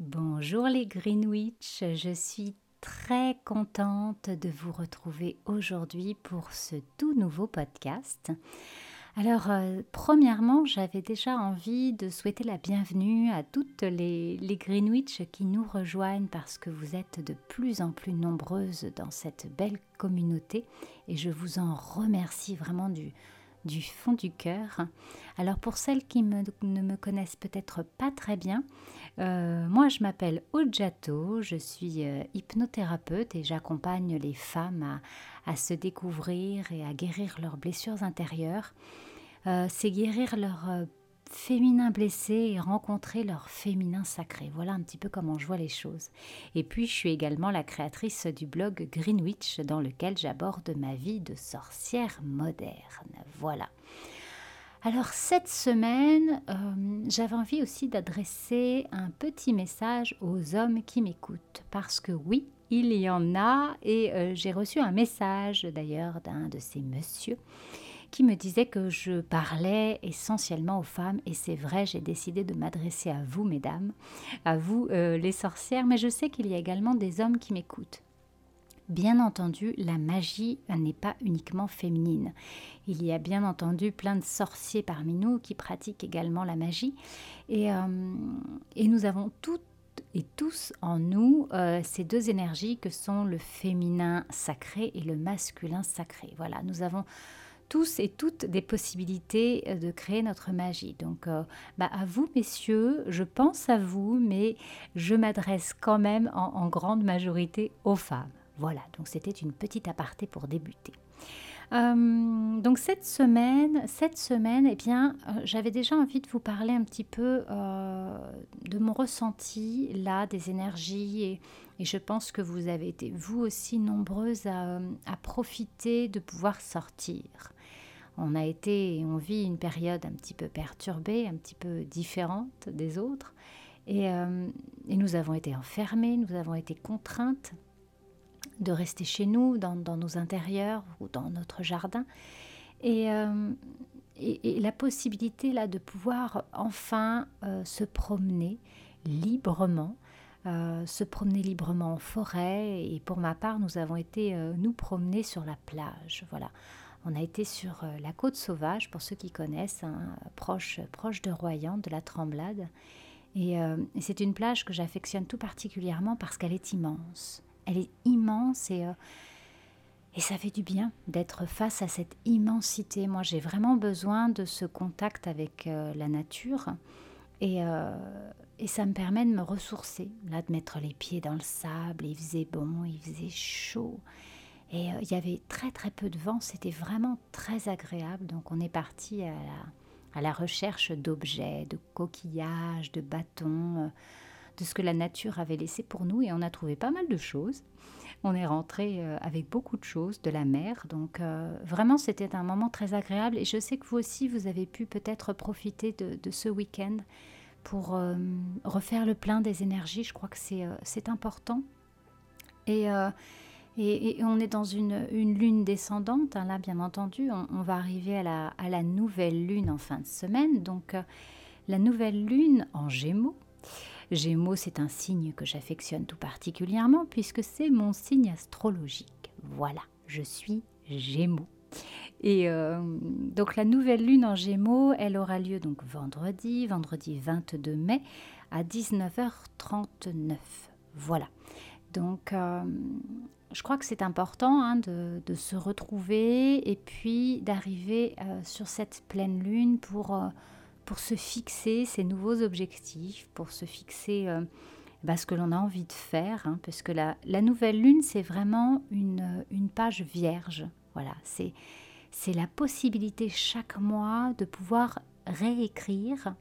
Bonjour les Greenwich, je suis très contente de vous retrouver aujourd'hui pour ce tout nouveau podcast. Alors, euh, premièrement, j'avais déjà envie de souhaiter la bienvenue à toutes les, les, Greenwich qui nous rejoignent parce que vous êtes de plus en plus nombreuses dans cette belle communauté et je vous en remercie vraiment du, du fond du cœur. Alors pour celles qui ne me connaissent peut-être pas très bien, euh, moi je m'appelle Ojato, je suis euh, hypnothérapeute et j'accompagne les femmes à, se découvrir et à guérir leurs blessures intérieures. Euh, c'est guérir leur féminin blessé et rencontrer leur féminin sacré. Voilà un petit peu comment je vois les choses. Et puis je suis également la créatrice du blog Greenwich dans lequel j'aborde ma vie de sorcière moderne. Voilà. Alors cette semaine, euh, j'avais envie aussi d'adresser un petit message aux hommes qui m'écoutent. Parce que oui, il y en a et euh, j'ai reçu un message d'ailleurs d'un de ces messieurs qui me disait que je parlais essentiellement aux femmes. Et c'est vrai, j'ai décidé de m'adresser à vous, mesdames, à vous, euh, les sorcières, mais je sais qu'il y a également des hommes qui m'écoutent. Bien entendu, la magie n'est pas uniquement féminine. Il y a bien entendu plein de sorciers parmi nous qui pratiquent également la magie. Et, euh, nous avons toutes et tous en nous euh, ces deux énergies que sont le féminin sacré et le masculin sacré. Voilà, nous avons tous et toutes des possibilités euh, de créer notre magie. Donc, euh, bah, à vous, messieurs, je pense à vous, mais je m'adresse quand même en, grande majorité aux femmes. Voilà, donc c'était une petite aparté pour débuter. Euh, donc cette semaine, cette semaine, eh bien, j'avais déjà envie de vous parler un petit peu de mon ressenti là, des énergies et, je pense que vous avez été vous aussi nombreuses à profiter de pouvoir sortir on a été, on vit une période un petit peu perturbée, un petit peu différente des autres. Et, euh, nous avons été enfermés, nous avons été contraintes de rester chez nous, dans, nos intérieurs ou dans notre jardin. Euh, et, la possibilité là de pouvoir enfin euh, se promener librement, se promener librement en forêt. Et pour ma part, nous avons été nous promener sur la plage. Voilà. On a été sur euh, la côte sauvage, pour ceux qui connaissent, hein, proche, proche de Royan, de la Tremblade. Euh, et, c'est une plage que j'affectionne tout particulièrement parce qu'elle est immense. Elle est immense et, euh, et ça fait du bien d'être face à cette immensité. Moi, j'ai vraiment besoin de ce contact avec la nature. Et, et, ça me permet de me ressourcer, là, de mettre les pieds dans le sable. Il faisait bon, il faisait chaud. Et euh, il y avait très très peu de vent, c'était vraiment très agréable. Donc on est parti à la, recherche d'objets, de coquillages, de bâtons, euh, de ce que la nature avait laissé pour nous et on a trouvé pas mal de choses. On est rentré euh, avec beaucoup de choses de la mer, donc vraiment c'était un moment très agréable et je sais que vous aussi vous avez pu peut-être profiter de, ce week-end pour refaire le plein des énergies. Je crois que c'est important. Et et, on est dans une, lune descendante. Hein, là, bien entendu, on, va arriver à la, nouvelle lune en fin de semaine. Donc, euh, la nouvelle lune en gémeaux. Gémeaux, c'est un signe que j'affectionne tout particulièrement puisque c'est mon signe astrologique. Voilà, je suis Gémeaux. Et euh, donc la nouvelle lune en Gémeaux, elle aura lieu donc vendredi, vendredi 22 mai à 19h39. Voilà. Donc euh, je crois que c'est important hein, de, se retrouver et puis d'arriver euh, sur cette pleine lune pour, euh, pour se fixer ces nouveaux objectifs, pour se fixer bah, ce que l'on a envie de faire, hein, parce que la, la, nouvelle lune, c'est vraiment une, une, page vierge. Voilà, c'est, c'est la possibilité chaque mois de pouvoir réécrire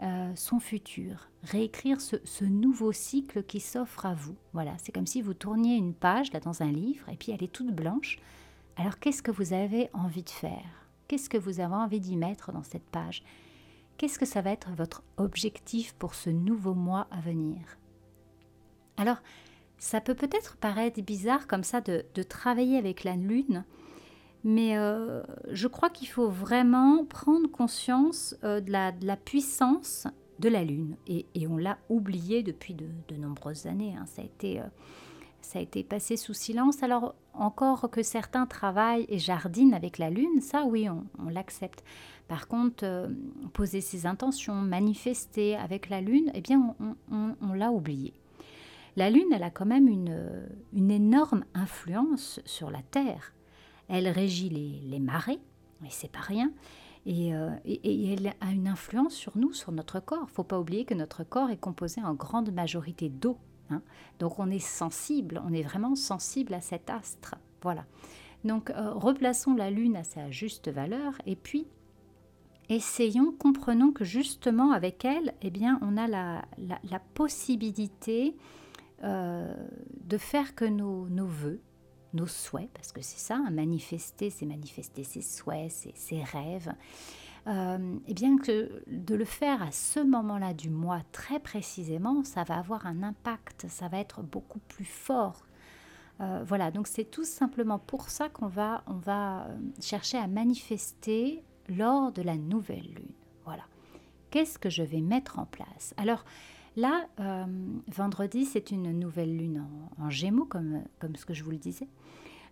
euh, son futur, réécrire ce, nouveau cycle qui s'offre à vous. Voilà, c'est comme si vous tourniez une page là dans un livre et puis elle est toute blanche. Alors qu'est-ce que vous avez envie de faire? Qu'est-ce que vous avez envie d'y mettre dans cette page? Qu'est-ce que ça va être votre objectif pour ce nouveau mois à venir? Alors, ça peut peut-être paraître bizarre comme ça de, de travailler avec la lune, mais euh, je crois qu'il faut vraiment prendre conscience euh, de, la, puissance de la Lune. Et, on l'a oublié depuis de, nombreuses années. Hein. Ça, a été, euh, ça a été passé sous silence. Alors encore que certains travaillent et jardinent avec la Lune, ça oui, on, l'accepte. Par contre, poser ses intentions, manifester avec la Lune, eh bien, on, l'a oublié. La Lune, elle a quand même une énorme influence sur la Terre. Elle régit les, les marées, et c'est pas rien. Euh, et, elle a une influence sur nous, sur notre corps. Faut pas oublier que notre corps est composé en grande majorité d'eau. Hein. Donc on est sensible, on est vraiment sensible à cet astre. Voilà. Donc euh, replaçons la Lune à sa juste valeur et puis essayons, comprenons que justement avec elle, eh bien, on a la, possibilité euh, de faire que nos, nos voeux, nos souhaits, parce que c'est ça, manifester, c'est manifester ses souhaits, ses, rêves, euh, et bien que de le faire à ce moment-là du mois très précisément, ça va avoir un impact, ça va être beaucoup plus fort. Euh, voilà, donc c'est tout simplement pour ça qu'on va, va euh, chercher à manifester lors de la nouvelle lune. Voilà. Qu'est-ce que je vais mettre en place? Alors, Là, euh, vendredi, c'est une nouvelle lune en, gémeaux, comme, ce que je vous le disais.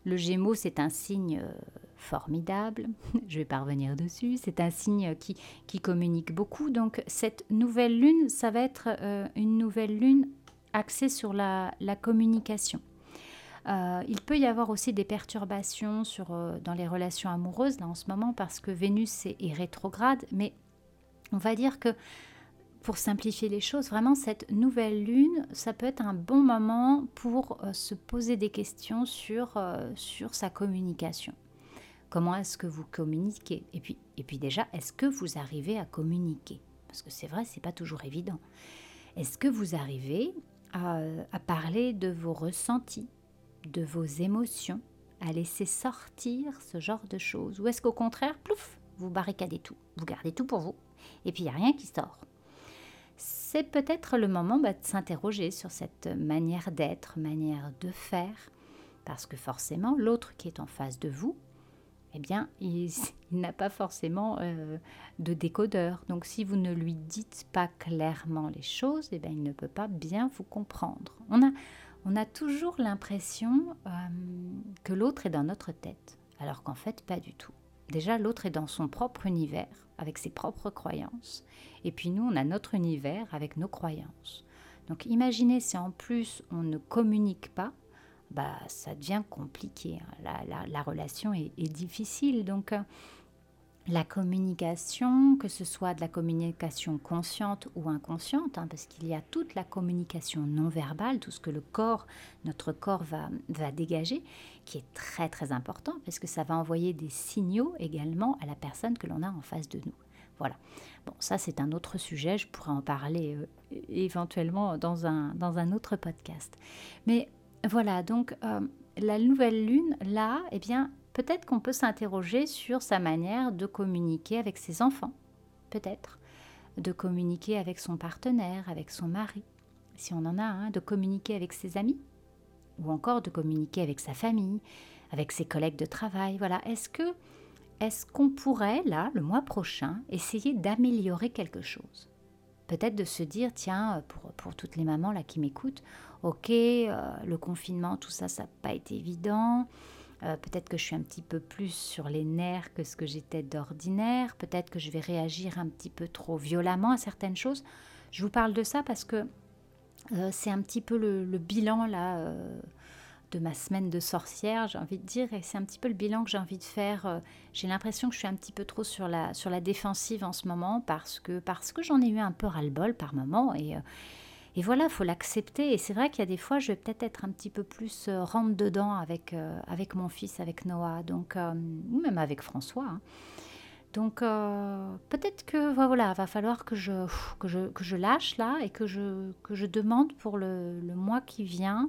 Le gémeaux, c'est un signe euh, formidable, je vais pas revenir dessus, c'est un signe qui, communique beaucoup. Donc cette nouvelle lune, ça va être euh, une nouvelle lune axée sur la, communication. il peut y avoir aussi des perturbations dans les relations amoureuses là en ce moment parce que Vénus est, est rétrograde, mais on va dire que pour simplifier les choses, vraiment cette nouvelle lune, ça peut être un bon moment pour euh, se poser des questions sur, euh, sur sa communication. Comment est-ce que vous communiquez? Et puis, et puis déjà, est-ce que vous arrivez à communiquer? Parce que c'est vrai, c'est pas toujours évident. Est-ce que vous arrivez à, à parler de vos ressentis, de vos émotions, à laisser sortir ce genre de choses? Ou est-ce qu'au contraire, plouf, vous barricadez tout, vous gardez tout pour vous, et puis il n'y a rien qui sort? C'est peut-être le moment bah, de s'interroger sur cette manière d'être, manière de faire, parce que forcément, l'autre qui est en face de vous, eh bien, il, n'a pas forcément euh, de décodeur. Donc, si vous ne lui dites pas clairement les choses, eh bien, il ne peut pas bien vous comprendre. On a, toujours l'impression euh, que l'autre est dans notre tête, alors qu'en fait, pas du tout. Déjà, l'autre est dans son propre univers, avec ses propres croyances. Et puis nous, on a notre univers avec nos croyances. Donc imaginez si en plus on ne communique pas, bah, ça devient compliqué. Hein. La, relation est, difficile. Donc euh, la communication, que ce soit de la communication consciente ou inconsciente, hein, parce qu'il y a toute la communication non verbale, tout ce que le corps, notre corps va, dégager, qui est très très important, parce que ça va envoyer des signaux également à la personne que l'on a en face de nous. Voilà. Bon, ça c'est un autre sujet, je pourrais en parler euh, éventuellement dans un, dans un autre podcast. Mais voilà, donc euh, la nouvelle lune, là, eh bien, peut-être qu'on peut, s'interroger sur sa manière de communiquer avec ses enfants, peut-être, de communiquer avec son partenaire, avec son mari, si on en a un, de communiquer avec ses amis, ou encore de communiquer avec sa famille, avec ses collègues de travail. Voilà, est-ce que est-ce qu'on pourrait, là, le mois prochain, essayer d'améliorer quelque chose? Peut-être de se dire, tiens, pour, pour, toutes les mamans là qui m'écoutent, ok, euh, le confinement, tout ça, ça n'a pas été évident. Euh, peut-être que je suis un petit peu plus sur les nerfs que ce que j'étais d'ordinaire. Peut-être que je vais réagir un petit peu trop violemment à certaines choses. Je vous parle de ça parce que euh, c'est un petit peu le, bilan là de ma semaine de sorcière, j'ai envie de dire, et c'est un petit peu le bilan que j'ai envie de faire. Euh, j'ai l'impression que je suis un petit peu trop sur la, sur la défensive en ce moment parce que, parce que j'en ai eu un peu ras-le-bol par moment et, euh, et voilà, faut l'accepter. Et c'est vrai qu'il y a des fois, je vais peut-être être un petit peu plus euh, rentre dedans avec, avec mon fils, avec Noah, donc, ou même avec François. Hein. Donc peut-être que voilà, va falloir que je, que je, que je lâche là et que je, que je demande pour le, le mois qui vient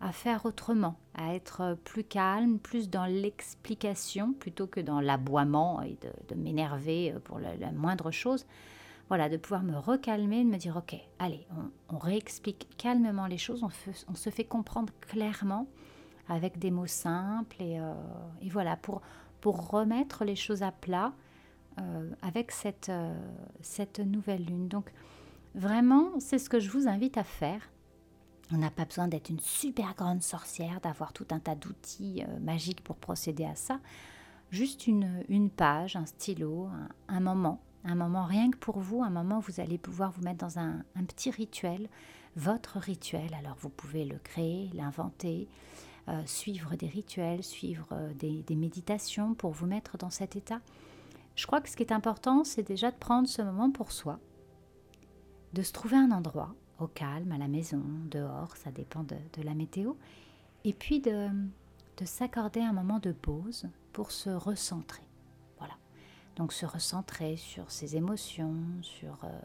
à faire autrement, à être plus calme, plus dans l'explication plutôt que dans l'aboiement et de, m'énerver pour la, moindre chose. Voilà, de pouvoir me recalmer, de me dire ok, allez, on, réexplique calmement les choses, on, se fait comprendre clairement avec des mots simples et, euh, voilà, pour, pour remettre les choses à plat euh, avec cette, euh, cette nouvelle lune. Donc, vraiment, c'est ce que je vous invite à faire. On n'a pas besoin d'être une super grande sorcière, d'avoir tout un tas d'outils magiques pour procéder à ça. Juste une, une page, un stylo, un, moment, un moment rien que pour vous, un moment où vous allez pouvoir vous mettre dans un, petit rituel, votre rituel. Alors vous pouvez le créer, l'inventer, euh, suivre des rituels, suivre euh, des, méditations pour vous mettre dans cet état. Je crois que ce qui est important, c'est déjà de prendre ce moment pour soi, de se trouver un endroit au calme, à la maison, dehors, ça dépend de, la météo, et puis de s'accorder un moment de pause pour se recentrer. Donc se recentrer sur ses émotions, sur euh,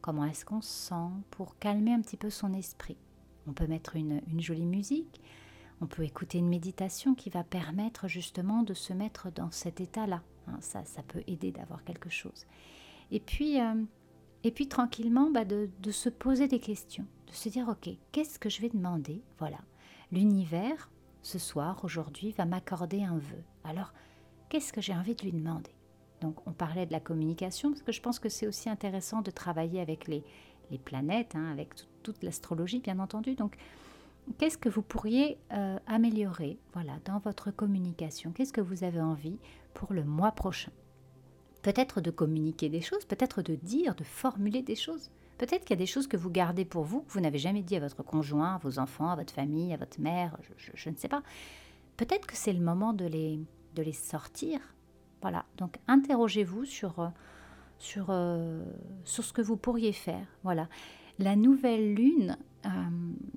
comment est-ce qu'on se sent, pour calmer un petit peu son esprit. On peut mettre une, jolie musique, on peut écouter une méditation qui va permettre justement de se mettre dans cet état-là. Hein. ça, ça peut aider d'avoir quelque chose. Et puis, euh, tranquillement, bah de, de, se poser des questions, de se dire, ok, qu'est-ce que je vais demander? Voilà, l'univers, ce soir, aujourd'hui, va m'accorder un vœu. Alors, qu'est-ce que j'ai envie de lui demander? Donc, on parlait de la communication, parce que je pense que c'est aussi intéressant de travailler avec les, planètes, hein, avec toute l'astrologie, bien entendu. Donc, Qu'est-ce que vous pourriez euh, améliorer voilà, dans votre communication? Qu'est-ce que vous avez envie pour le mois prochain? Peut-être de communiquer des choses, peut-être de dire, de formuler des choses. Peut-être qu'il y a des choses que vous gardez pour vous, que vous n'avez jamais dit à votre conjoint, à vos enfants, à votre famille, à votre mère, je, je, je ne sais pas. Peut-être que c'est le moment de les, de les sortir. Voilà, donc interrogez-vous sur, euh, euh, sur ce que vous pourriez faire. Voilà. La nouvelle lune, euh,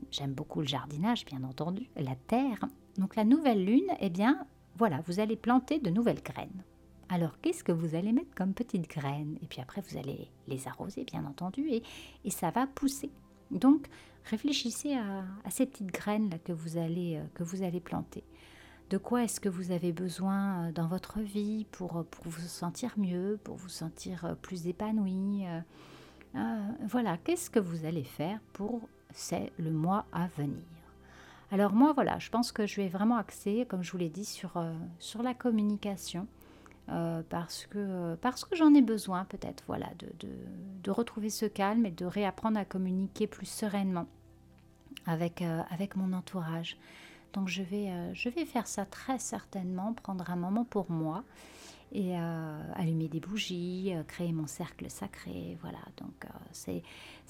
j'aime beaucoup le jardinage, bien entendu, la terre. Donc la nouvelle lune, eh bien, voilà, vous allez planter de nouvelles graines. Alors, qu'est-ce que vous allez mettre comme petites graines? Et puis après, vous allez les arroser, bien entendu, et, et ça va pousser. Donc, réfléchissez à, ces petites graines là que vous allez, que vous allez planter. De quoi est-ce que vous avez besoin euh, dans votre vie pour, pour vous sentir mieux, pour vous sentir plus épanoui euh, voilà, qu'est-ce que vous allez faire pour c'est le mois à venir Alors moi, voilà, je pense que je vais vraiment axer, comme je vous l'ai dit, sur, euh, la communication. Euh, parce que, parce que j'en ai besoin peut-être voilà, de, retrouver ce calme et de réapprendre à communiquer plus sereinement euh, avec mon entourage. Donc je vais, euh, je vais faire ça très certainement, prendre un moment pour moi et euh, allumer des bougies, euh, créer mon cercle sacré. Voilà, donc c'est,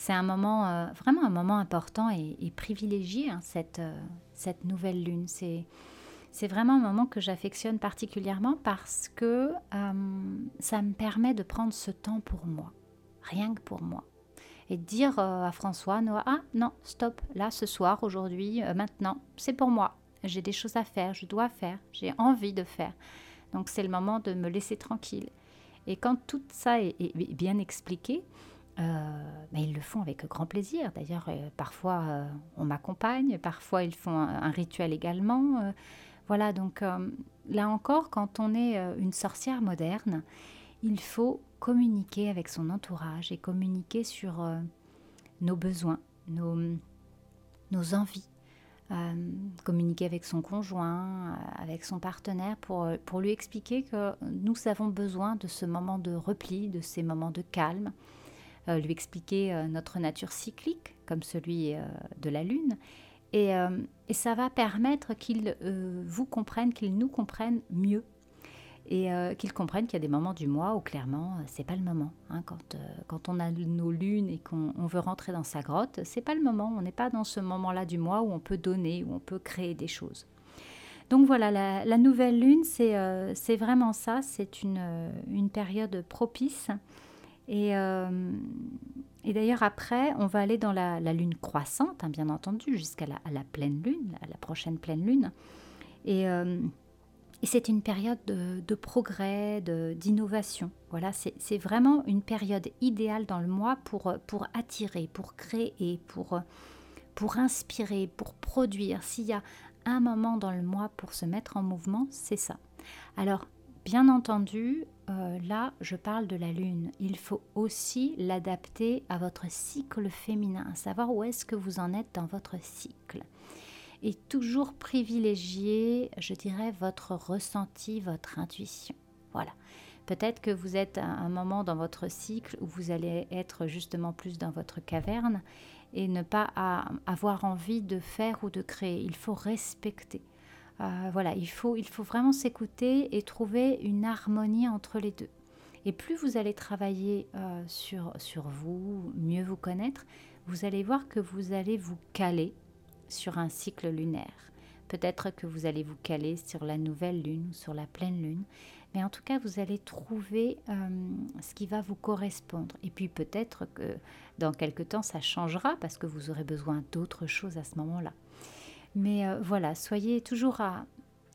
un moment, vraiment un moment important et, privilégié, hein, cette, nouvelle lune. C'est, vraiment un moment que j'affectionne particulièrement parce que ça me permet de prendre ce temps pour moi, rien que pour moi. Et dire à François, Noah, ah non, stop, là, ce soir, aujourd'hui, maintenant, c'est pour moi. J'ai des choses à faire, je dois faire, j'ai envie de faire. Donc c'est le moment de me laisser tranquille. Et quand tout ça est, bien expliqué, euh, ben ils le font avec grand plaisir. D'ailleurs, euh, parfois euh, on m'accompagne, parfois ils font un, rituel également. Euh, voilà, donc euh, là encore, quand on est euh, une sorcière moderne, il faut communiquer avec son entourage et communiquer sur nos besoins, nos, nos envies, euh, communiquer avec son conjoint, euh, avec son partenaire, pour, euh, pour lui expliquer que nous avons besoin de ce moment de repli, de ces moments de calme, euh, lui expliquer euh, notre nature cyclique, comme celui euh, de la Lune. Et, et, ça va permettre qu'il vous comprenne, qu'il nous comprenne mieux et euh, qu'ils comprennent qu'il y a des moments du mois où clairement euh, c'est pas le moment. Hein, quand, euh, quand on a nos lunes et qu'on veut rentrer dans sa grotte, c'est pas le moment. On n'est pas dans ce moment-là du mois où on peut donner, où on peut créer des choses. Donc voilà, la, nouvelle lune, c'est euh, vraiment ça. C'est une, une, période propice. Et, d'ailleurs, après, on va aller dans la, lune croissante, hein, bien entendu, jusqu'à la, la, pleine lune, la, la, prochaine pleine lune. Et et c'est une période de, progrès, d'innovation. Voilà, c'est vraiment une période idéale dans le mois pour, attirer, pour créer, pour, pour inspirer, pour produire. S'il y a un moment dans le mois pour se mettre en mouvement, c'est ça. Alors, bien entendu, euh, là, je parle de la lune. Il faut aussi l'adapter à votre cycle féminin, savoir où est-ce que vous en êtes dans votre cycle et toujours privilégier, je dirais, votre ressenti, votre intuition. Voilà. Peut-être que vous êtes à un moment dans votre cycle où vous allez être justement plus dans votre caverne et ne pas avoir envie de faire ou de créer. Il faut respecter. Euh, voilà, il faut, il faut vraiment s'écouter et trouver une harmonie entre les deux. Et plus vous allez travailler euh, sur, sur vous, mieux vous connaître, vous allez voir que vous allez vous caler sur un cycle lunaire. Peut-être que vous allez vous caler sur la nouvelle lune ou sur la pleine lune. Mais en tout cas, vous allez trouver euh, ce qui va vous correspondre. Et puis peut-être que dans quelque temps, ça changera parce que vous aurez besoin d'autres choses à ce moment-là. Mais euh, voilà, soyez toujours à,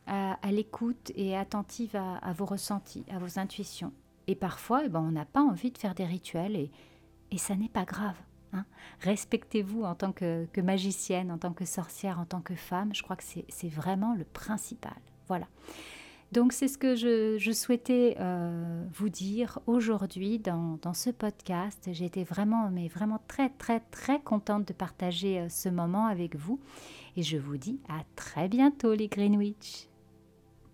à, l'écoute et attentive à, vos ressentis, à vos intuitions. Et parfois, eh ben, on n'a pas envie de faire des rituels et, et ça n'est pas grave. Hein. Respectez-vous en tant que, magicienne, en tant que sorcière, en tant que femme. Je crois que c'est vraiment le principal. Voilà. Donc c'est ce que je, souhaitais euh, vous dire aujourd'hui dans, ce podcast. J'ai été vraiment, mais vraiment très, très, très contente de partager euh, ce moment avec vous. Et je vous dis à très bientôt les Greenwich.